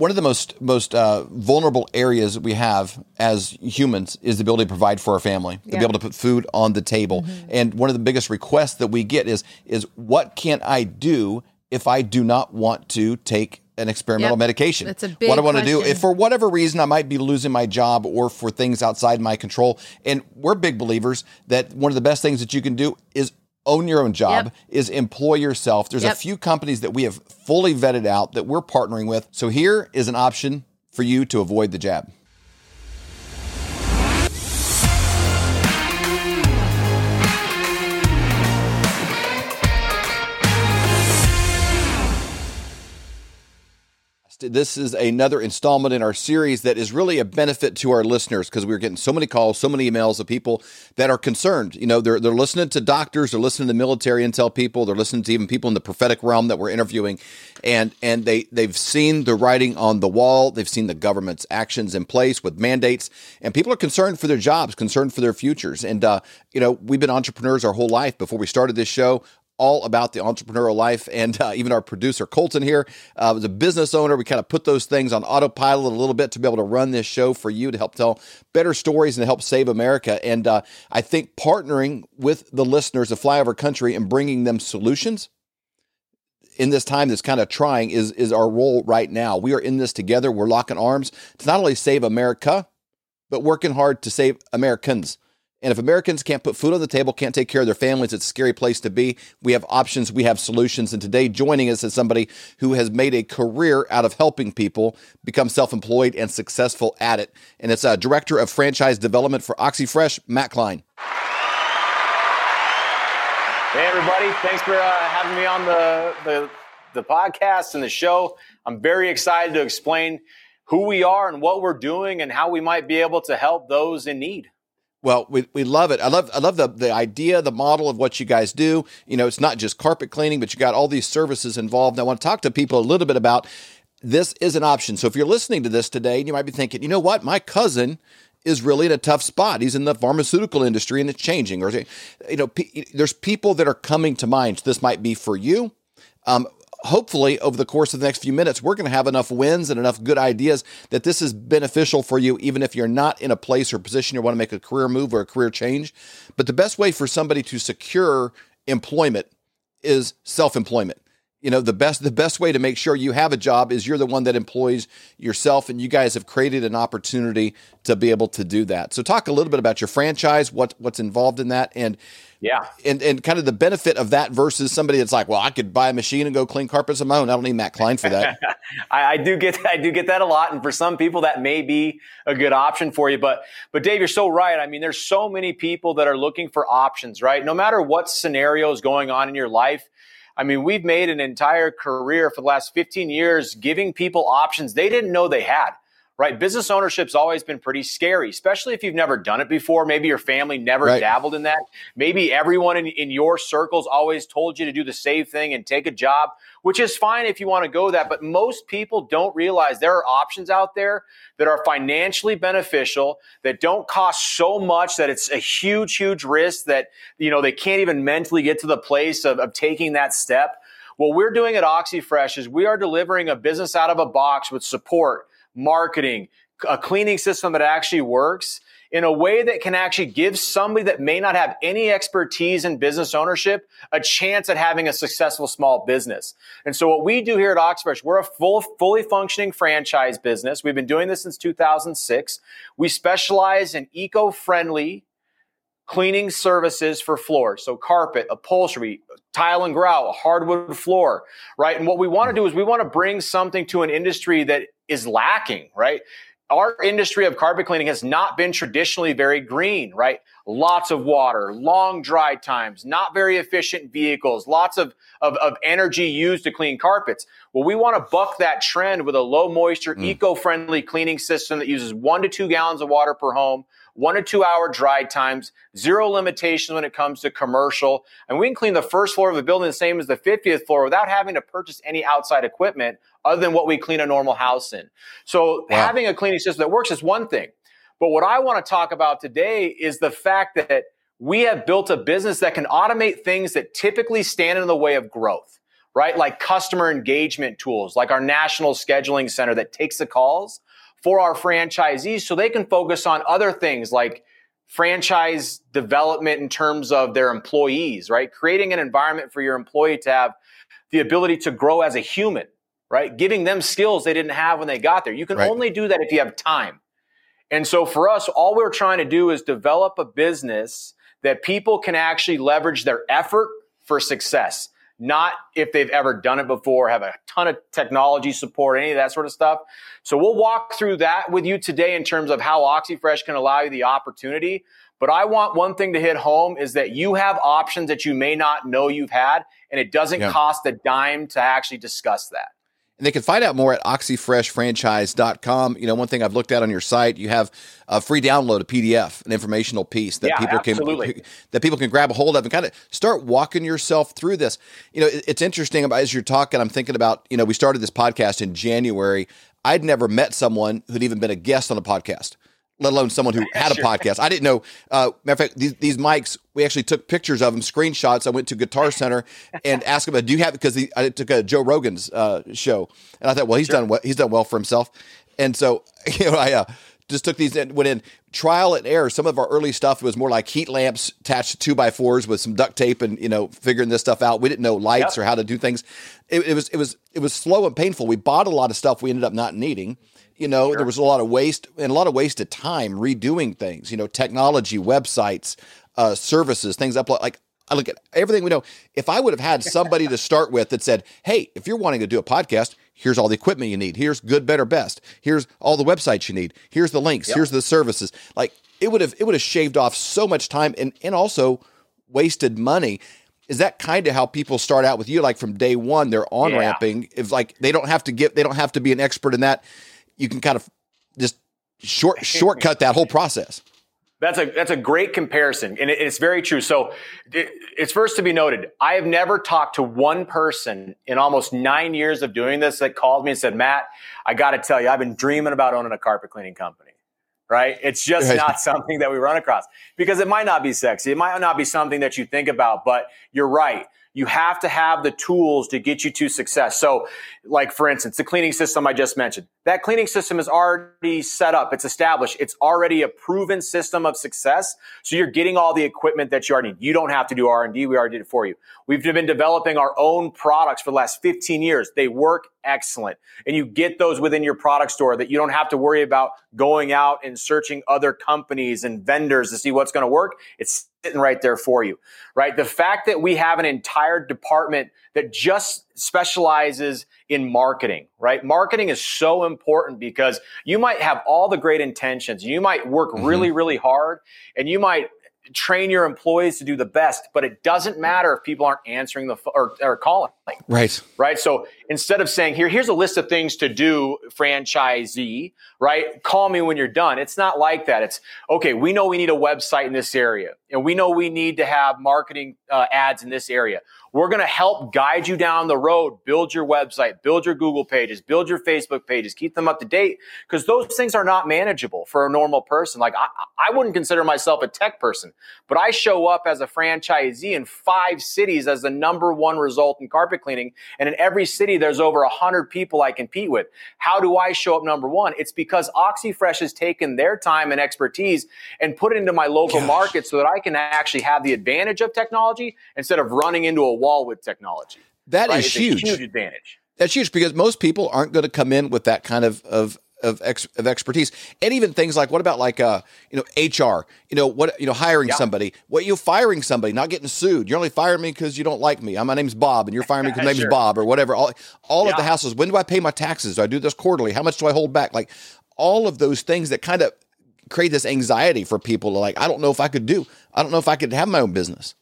one of the most most uh, vulnerable areas we have as humans is the ability to provide for our family, to yeah. be able to put food on the table. Mm-hmm. And one of the biggest requests that we get is is what can I do if I do not want to take an experimental yep. medication. That's a big what I want to do if for whatever reason I might be losing my job or for things outside my control. And we're big believers that one of the best things that you can do is own your own job yep. is employ yourself. There's yep. a few companies that we have fully vetted out that we're partnering with. So here is an option for you to avoid the jab. This is another installment in our series that is really a benefit to our listeners because we're getting so many calls, so many emails of people that are concerned. You know, they're they're listening to doctors, they're listening to military intel people, they're listening to even people in the prophetic realm that we're interviewing, and and they they've seen the writing on the wall, they've seen the government's actions in place with mandates, and people are concerned for their jobs, concerned for their futures. And uh, you know, we've been entrepreneurs our whole life. Before we started this show, all about the entrepreneurial life. And uh, even our producer, Colton, here, uh, was a business owner. We kind of put those things on autopilot a little bit to be able to run this show for you to help tell better stories and to help save America. And uh, I think partnering with the listeners of Flyover Country and bringing them solutions in this time that's kind of trying is is our role right now. We are in this together. We're locking arms to not only save America, but working hard to save Americans. And if Americans can't put food on the table, can't take care of their families, it's a scary place to be. We have options, we have solutions. And today, joining us is somebody who has made a career out of helping people become self employed and successful at it. And it's a director of franchise development for Oxi Fresh, Matt Klein. Hey, everybody. Thanks for uh, having me on the, the, the podcast and the show. I'm very excited to explain who we are and what we're doing and how we might be able to help those in need. Well, we, we love it. I love I love the the idea, the model of what you guys do. You know, it's not just carpet cleaning, but you got all these services involved. And I want to talk to people a little bit about this is an option. So if you're listening to this today, and you might be thinking, you know what, my cousin is really in a tough spot. He's in the pharmaceutical industry and it's changing. Or you know, there's people that are coming to mind. So this might be for you. Um, hopefully over the course of the next few minutes, we're going to have enough wins and enough good ideas that this is beneficial for you, even if you're not in a place or position you want to make a career move or a career change. But the best way for somebody to secure employment is self-employment you know the best the best way to make sure you have a job is you're the one that employs yourself and you guys have created an opportunity to be able to do that so talk a little bit about your franchise what what's involved in that and yeah. And and kind of the benefit of that versus somebody that's like, well, I could buy a machine and go clean carpets on my own. I don't need Matt Klein for that. I, I, do get I do get that a lot. And for some people that may be a good option for you. But but Dave, you're so right. I mean, there's so many people that are looking for options, right? No matter what scenario is going on in your life. I mean, we've made an entire career for the last 15 years giving people options they didn't know they had right? Business ownership's always been pretty scary, especially if you've never done it before. Maybe your family never right. dabbled in that. Maybe everyone in, in your circles always told you to do the same thing and take a job, which is fine if you want to go that. But most people don't realize there are options out there that are financially beneficial, that don't cost so much that it's a huge, huge risk that, you know, they can't even mentally get to the place of, of taking that step. What we're doing at Oxi Fresh is we are delivering a business out of a box with support marketing, a cleaning system that actually works in a way that can actually give somebody that may not have any expertise in business ownership a chance at having a successful small business. And so what we do here at Oxi Fresh, we're a full, fully functioning franchise business. We've been doing this since 2006. We specialize in eco-friendly cleaning services for floors. So carpet, upholstery, tile and grout, hardwood floor, right? And what we want to do is we want to bring something to an industry that is lacking, right? Our industry of carpet cleaning has not been traditionally very green, right? Lots of water, long dry times, not very efficient vehicles, lots of, of, of energy used to clean carpets. Well, we want to buck that trend with a low moisture, mm. eco friendly cleaning system that uses one to two gallons of water per home one to two hour dry times, zero limitations when it comes to commercial. And we can clean the first floor of a building the same as the 50th floor without having to purchase any outside equipment other than what we clean a normal house in. So wow. having a cleaning system that works is one thing. But what I want to talk about today is the fact that we have built a business that can automate things that typically stand in the way of growth right? Like customer engagement tools, like our national scheduling center that takes the calls for our franchisees so they can focus on other things like franchise development in terms of their employees, right? Creating an environment for your employee to have the ability to grow as a human, right? Giving them skills they didn't have when they got there. You can right. only do that if you have time. And so for us, all we're trying to do is develop a business that people can actually leverage their effort for success not if they've ever done it before, have a ton of technology support, any of that sort of stuff. So we'll walk through that with you today in terms of how Oxi Fresh can allow you the opportunity. But I want one thing to hit home is that you have options that you may not know you've had, and it doesn't yeah. cost a dime to actually discuss that. And they can find out more at oxifreshfranchise.com. You know, one thing I've looked at on your site, you have a free download, a PDF, an informational piece that yeah, people absolutely. can that people can grab a hold of and kind of start walking yourself through this. You know, it's interesting about as you're talking, I'm thinking about, you know, we started this podcast in January. I'd never met someone who'd even been a guest on a podcast let alone someone who had a sure. podcast. I didn't know. Uh, matter of fact, these, these mics, we actually took pictures of them, screenshots. I went to Guitar Center and asked him, "Do you have?" Because I took a Joe Rogan's uh, show, and I thought, well, he's sure. done well, he's done well for himself, and so you know, I uh, just took these and went in trial and error. Some of our early stuff was more like heat lamps attached to two by fours with some duct tape, and you know, figuring this stuff out. We didn't know lights yep. or how to do things. It, it was it was it was slow and painful. We bought a lot of stuff we ended up not needing you know, sure. there was a lot of waste and a lot of waste of time redoing things. You know, technology, websites, uh, services, things up like I look at everything we know. If I would have had somebody to start with that said, "Hey, if you're wanting to do a podcast, here's all the equipment you need. Here's good, better, best. Here's all the websites you need. Here's the links. Yep. Here's the services." Like it would have it would have shaved off so much time and and also wasted money. Is that kind of how people start out with you? Like from day one, they're on ramping. Yeah. If like they don't have to get, they don't have to be an expert in that you can kind of just short shortcut that whole process. That's a that's a great comparison, and it, it's very true. So, it, it's first to be noted. I have never talked to one person in almost nine years of doing this that called me and said, "Matt, I got to tell you, I've been dreaming about owning a carpet cleaning company." Right? It's just right. not something that we run across because it might not be sexy. It might not be something that you think about. But you're right you have to have the tools to get you to success. So, like for instance, the cleaning system I just mentioned, that cleaning system is already set up. It's established. It's already a proven system of success. So you're getting all the equipment that you already need. You don't have to do R&D. We already did it for you. We've been developing our own products for the last 15 years. They work excellent. And you get those within your product store that you don't have to worry about going out and searching other companies and vendors to see what's going to work. It's sitting right there for you, right? The fact that we have an entire department that just specializes in marketing, right? Marketing is so important because you might have all the great intentions. You might work mm-hmm. really, really hard and you might train your employees to do the best, but it doesn't matter if people aren't answering the or, or calling. Right. Right. So instead of saying, here, here's a list of things to do, franchisee, right? Call me when you're done. It's not like that. It's okay. We know we need a website in this area and we know we need to have marketing uh, ads in this area. We're going to help guide you down the road, build your website, build your Google pages, build your Facebook pages, keep them up to date because those things are not manageable for a normal person. Like I, I wouldn't consider myself a tech person, but I show up as a franchisee in five cities as the number one result in carpet cleaning. And in every city, there's over a hundred people I compete with. How do I show up number one? It's because Oxi Fresh has taken their time and expertise and put it into my local Gosh. market so that I can actually have the advantage of technology instead of running into a wall with technology. That right? is huge. huge advantage. That's huge because most people aren't going to come in with that kind of of of, ex, of expertise. And even things like what about like uh you know HR you know what you know hiring yeah. somebody. What you firing somebody not getting sued. You're only firing me because you don't like me. I my name's Bob and you're firing me because my name's sure. Bob or whatever. All all yeah. of the hassles. When do I pay my taxes? Do I do this quarterly? How much do I hold back? Like all of those things that kind of create this anxiety for people to like I don't know if I could do I don't know if I could have my own business.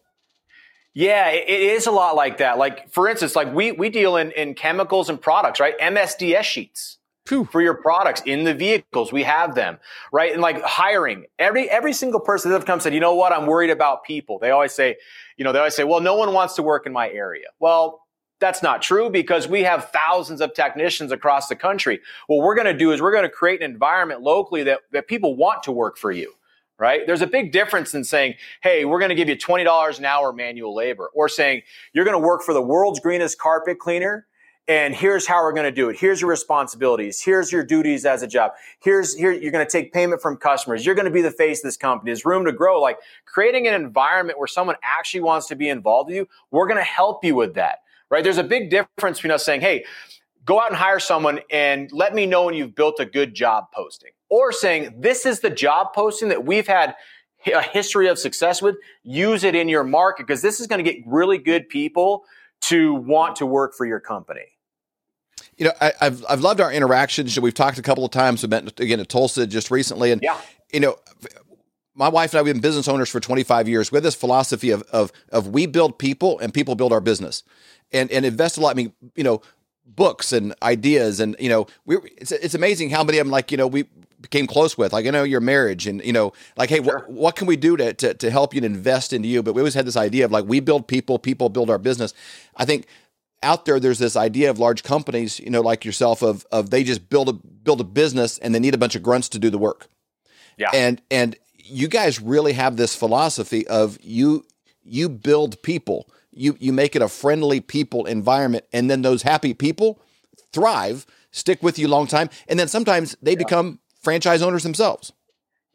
Yeah, it is a lot like that. Like for instance, like we we deal in in chemicals and products, right? MSDS sheets For your products in the vehicles. We have them, right? And like hiring every every single person that come said, you know what? I'm worried about people. They always say, you know, they always say, well, no one wants to work in my area. Well, that's not true because we have thousands of technicians across the country. What we're going to do is we're going to create an environment locally that, that people want to work for you right? There's a big difference in saying, hey, we're going to give you $20 an hour manual labor, or saying you're going to work for the world's greenest carpet cleaner. And here's how we're going to do it. Here's your responsibilities. Here's your duties as a job. Here's here you're going to take payment from customers. You're going to be the face of this company. There's room to grow. Like creating an environment where someone actually wants to be involved with you. We're going to help you with that, right? There's a big difference between us saying, "Hey, go out and hire someone and let me know when you've built a good job posting," or saying, "This is the job posting that we've had." a history of success with, use it in your market because this is going to get really good people to want to work for your company. You know, I, have I've loved our interactions. We've talked a couple of times. We met again at Tulsa just recently, and yeah. you know, my wife and I have been business owners for 25 years. with this philosophy of of of we build people and people build our business, and and invest a lot. I mean, you know, books and ideas, and you know, we it's it's amazing how many of them like you know we became close with, like, you know, your marriage and, you know, like, hey, sure. wh- what can we do to, to, to help you and invest into you? But we always had this idea of like, we build people, people build our business. I think out there, there's this idea of large companies, you know, like yourself of, of they just build a, build a business and they need a bunch of grunts to do the work. Yeah. And, and you guys really have this philosophy of you, you build people, you, you make it a friendly people environment. And then those happy people thrive, stick with you a long time. And then sometimes they yeah. become franchise owners themselves.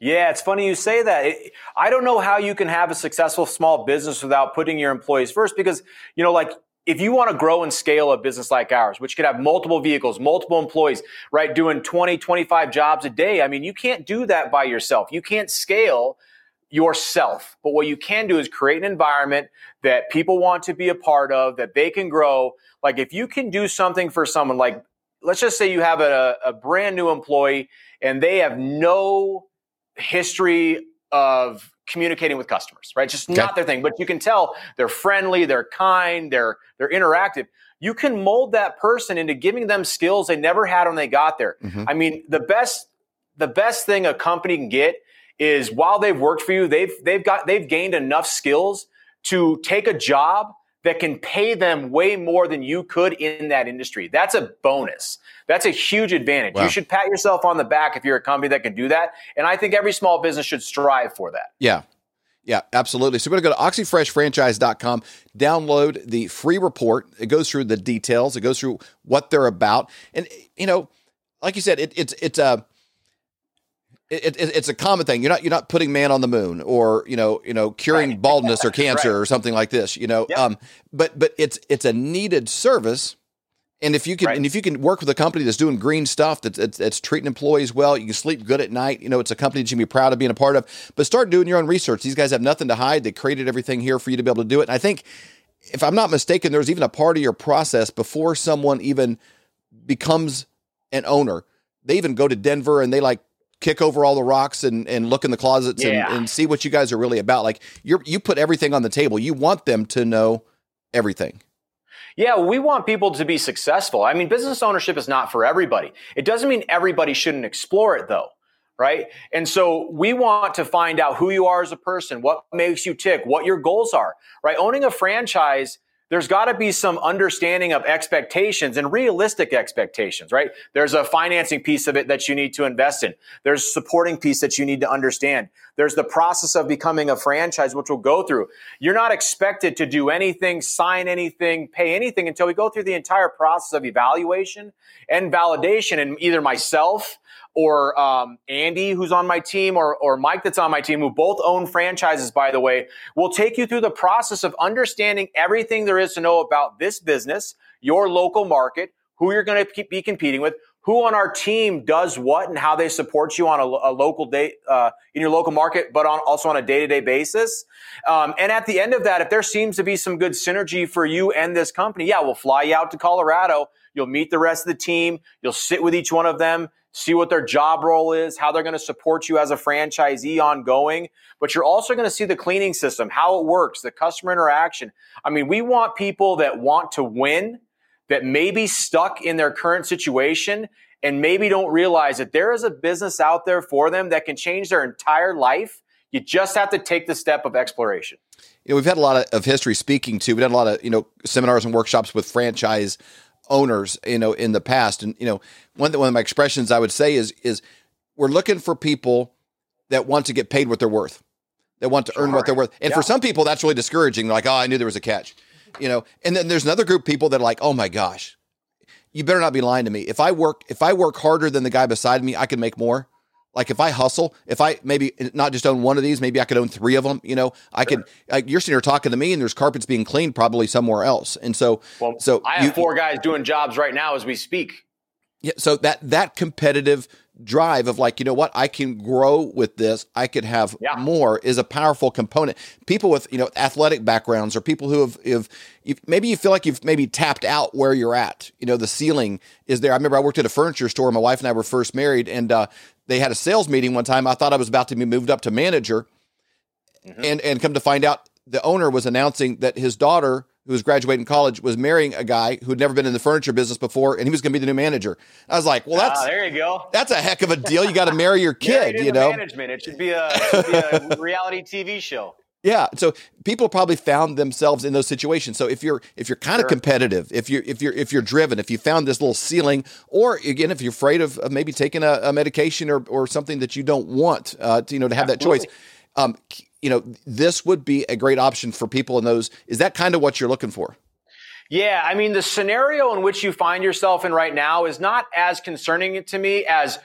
Yeah, it's funny you say that. I don't know how you can have a successful small business without putting your employees first because, you know, like if you want to grow and scale a business like ours, which could have multiple vehicles, multiple employees, right, doing 20, 25 jobs a day, I mean, you can't do that by yourself. You can't scale yourself. But what you can do is create an environment that people want to be a part of, that they can grow. Like if you can do something for someone, like let's just say you have a, a brand new employee and they have no history of communicating with customers, right? Just okay. not their thing. But you can tell they're friendly, they're kind, they're they're interactive. You can mold that person into giving them skills they never had when they got there. Mm-hmm. I mean, the best the best thing a company can get is while they've worked for you, they've they've got they've gained enough skills to take a job that can pay them way more than you could in that industry. That's a bonus. That's a huge advantage. Wow. You should pat yourself on the back if you're a company that can do that. And I think every small business should strive for that. Yeah. Yeah, absolutely. So we're going to go to oxifreshfranchise.com, download the free report. It goes through the details, it goes through what they're about. And, you know, like you said, it, it's, it's a, it, it, it's a common thing. You're not you're not putting man on the moon or you know you know curing right. baldness or cancer right. or something like this. You know, yep. um, but but it's it's a needed service. And if you can, right. and if you can work with a company that's doing green stuff, that's, that's, that's, treating employees well, you can sleep good at night. You know, it's a company that you can be proud of being a part of. But start doing your own research. These guys have nothing to hide. They created everything here for you to be able to do it. And I think, if I'm not mistaken, there's even a part of your process before someone even becomes an owner. They even go to Denver and they like kick over all the rocks and, and look in the closets yeah. and, and see what you guys are really about. Like you you put everything on the table. You want them to know everything. Yeah, we want people to be successful. I mean, business ownership is not for everybody. It doesn't mean everybody shouldn't explore it though, right? And so we want to find out who you are as a person, what makes you tick, what your goals are, right? Owning a franchise there's got to be some understanding of expectations and realistic expectations, right? There's a financing piece of it that you need to invest in. There's supporting piece that you need to understand. There's the process of becoming a franchise, which we'll go through. You're not expected to do anything, sign anything, pay anything until we go through the entire process of evaluation and validation. And either myself or um, Andy, who's on my team, or, or Mike, that's on my team, who both own franchises, by the way, will take you through the process of understanding everything there is to know about this business, your local market, who you're going to be competing with, who on our team does what, and how they support you on a, a local day uh, in your local market, but on also on a day to day basis. Um, and at the end of that, if there seems to be some good synergy for you and this company, yeah, we'll fly you out to Colorado. You'll meet the rest of the team. You'll sit with each one of them see what their job role is, how they're going to support you as a franchisee ongoing. But you're also going to see the cleaning system, how it works, the customer interaction. I mean, we want people that want to win, that may be stuck in their current situation and maybe don't realize that there is a business out there for them that can change their entire life. You just have to take the step of exploration. You know, we've had a lot of, of history speaking to. We've done a lot of you know seminars and workshops with franchise owners, you know, in the past. And you know, one one of my expressions I would say is is we're looking for people that want to get paid what they're worth, that want to sure. earn what they're worth. And yeah. for some people, that's really discouraging. They're like, oh, I knew there was a catch, you know. And then there's another group of people that are like, oh my gosh, you better not be lying to me. If I work, if I work harder than the guy beside me, I can make more. Like if I hustle, if I maybe not just own one of these, maybe I could own three of them. You know, I sure. could. Like you're sitting here talking to me, and there's carpets being cleaned probably somewhere else. And so, well, so I have you, four guys doing jobs right now as we speak. Yeah. So that that competitive drive of like, you know what, I can grow with this, I could have yeah. more is a powerful component. People with, you know, athletic backgrounds or people who have, have maybe you feel like you've maybe tapped out where you're at. You know, the ceiling is there. I remember I worked at a furniture store. My wife and I were first married and uh, they had a sales meeting one time. I thought I was about to be moved up to manager mm-hmm. and, and come to find out the owner was announcing that his daughter who was graduating college was marrying a guy who'd never been in the furniture business before, and he was going to be the new manager. I was like, "Well, that's ah, there you go. That's a heck of a deal. You got to marry your kid, you know." Management. It should be a, should be a reality TV show. Yeah, so people probably found themselves in those situations. So if you're if you're kind sure. of competitive, if you're if you're if you're driven, if you found this little ceiling, or again if you're afraid of, of maybe taking a, a, medication or or something that you don't want, uh, to, you know, to have Absolutely. that choice. Um, you know, this would be a great option for people in those. Is that kind of what you're looking for? Yeah, I mean, the scenario in which you find yourself in right now is not as concerning to me as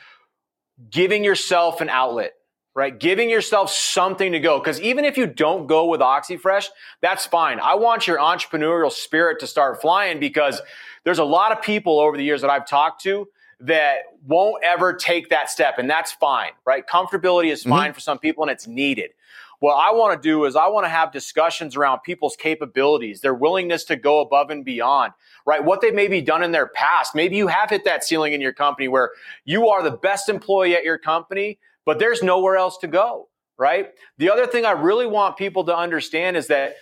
giving yourself an outlet, right? Giving yourself something to go. Because even if you don't go with Oxi Fresh, that's fine. I want your entrepreneurial spirit to start flying because there's a lot of people over the years that I've talked to that won't ever take that step. And that's fine, right? Comfortability is fine mm-hmm. for some people and it's needed. What I want to do is I want to have discussions around people's capabilities, their willingness to go above and beyond, right? What they maybe done in their past. Maybe you have hit that ceiling in your company where you are the best employee at your company, but there's nowhere else to go, right? The other thing I really want people to understand is that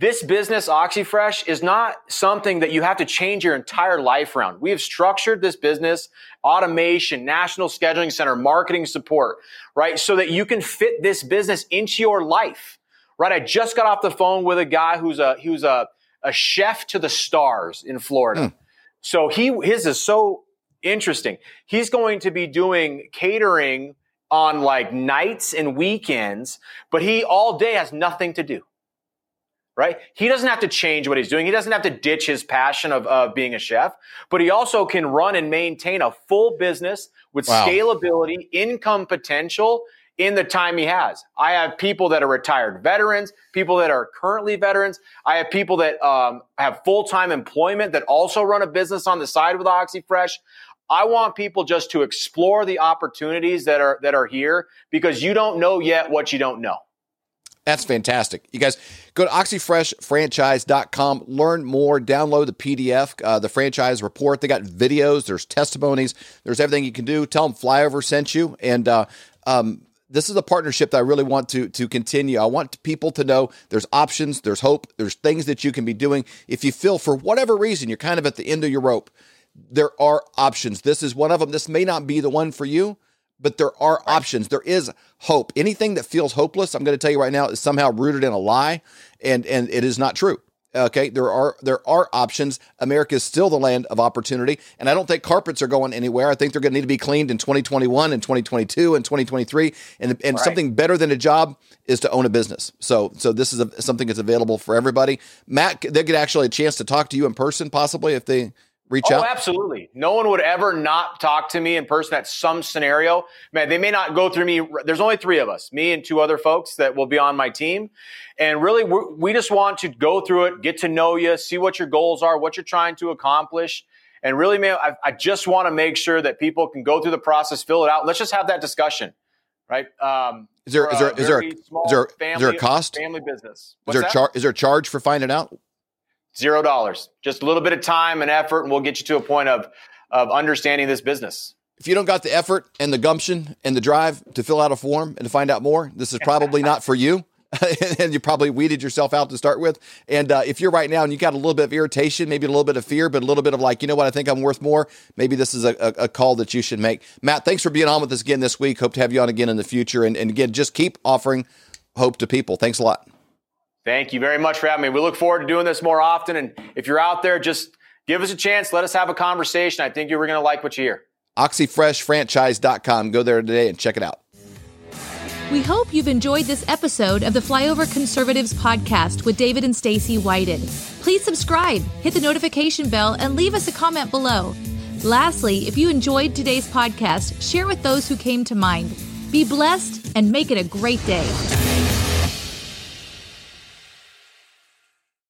this business, Oxi Fresh, is not something that you have to change your entire life around. We have structured this business, automation, national scheduling center, marketing support, right? So that you can fit this business into your life, right? I just got off the phone with a guy who's a, who's a, a chef to the stars in Florida. Mm. So he, his is so interesting. He's going to be doing catering on like nights and weekends, but he all day has nothing to do right? He doesn't have to change what he's doing. He doesn't have to ditch his passion of, of being a chef, but he also can run and maintain a full business with wow. scalability, income potential in the time he has. I have people that are retired veterans, people that are currently veterans. I have people that um, have full time employment that also run a business on the side with Oxi Fresh. I want people just to explore the opportunities that are that are here because you don't know yet what you don't know. That's fantastic. You guys go to oxifreshfranchise.com, learn more, download the PDF, uh, the franchise report. They got videos, there's testimonies, there's everything you can do. Tell them Flyover sent you. And uh, um, this is a partnership that I really want to to continue. I want people to know there's options, there's hope, there's things that you can be doing. If you feel for whatever reason you're kind of at the end of your rope, there are options. This is one of them. This may not be the one for you, but there are right. options. There is hope. Anything that feels hopeless, I'm going to tell you right now, is somehow rooted in a lie, and and it is not true. Okay, there are there are options. America is still the land of opportunity, and I don't think carpets are going anywhere. I think they're going to need to be cleaned in 2021 and 2022 and 2023. And and right. something better than a job is to own a business. So so this is a, something that's available for everybody. Matt, they get actually a chance to talk to you in person, possibly if they reach oh, out? absolutely. No one would ever not talk to me in person at some scenario. Man, they may not go through me. There's only three of us, me and two other folks that will be on my team. And really, we just want to go through it, get to know you, see what your goals are, what you're trying to accomplish. And really, man, I, I just want to make sure that people can go through the process, fill it out. Let's just have that discussion, right? Um, is there is there is there, is there, family, is there a cost? Family business. What's is there a char- is there a charge for finding out? Zero dollars. Just a little bit of time and effort, and we'll get you to a point of of understanding this business. If you don't got the effort and the gumption and the drive to fill out a form and to find out more, this is probably not for you. and you probably weeded yourself out to start with. And uh, if you're right now and you got a little bit of irritation, maybe a little bit of fear, but a little bit of like, you know what, I think I'm worth more. Maybe this is a, a, call that you should make. Matt, thanks for being on with us again this week. Hope to have you on again in the future. And, and again, just keep offering hope to people. Thanks a lot. Thank you very much for having me. We look forward to doing this more often. And if you're out there, just give us a chance. Let us have a conversation. I think you're going to like what you hear. OxiFreshFranchise.com. Go there today and check it out. We hope you've enjoyed this episode of the Flyover Conservatives podcast with David and Stacy Whited. Please subscribe, hit the notification bell, and leave us a comment below. Lastly, if you enjoyed today's podcast, share with those who came to mind. Be blessed and make it a great day.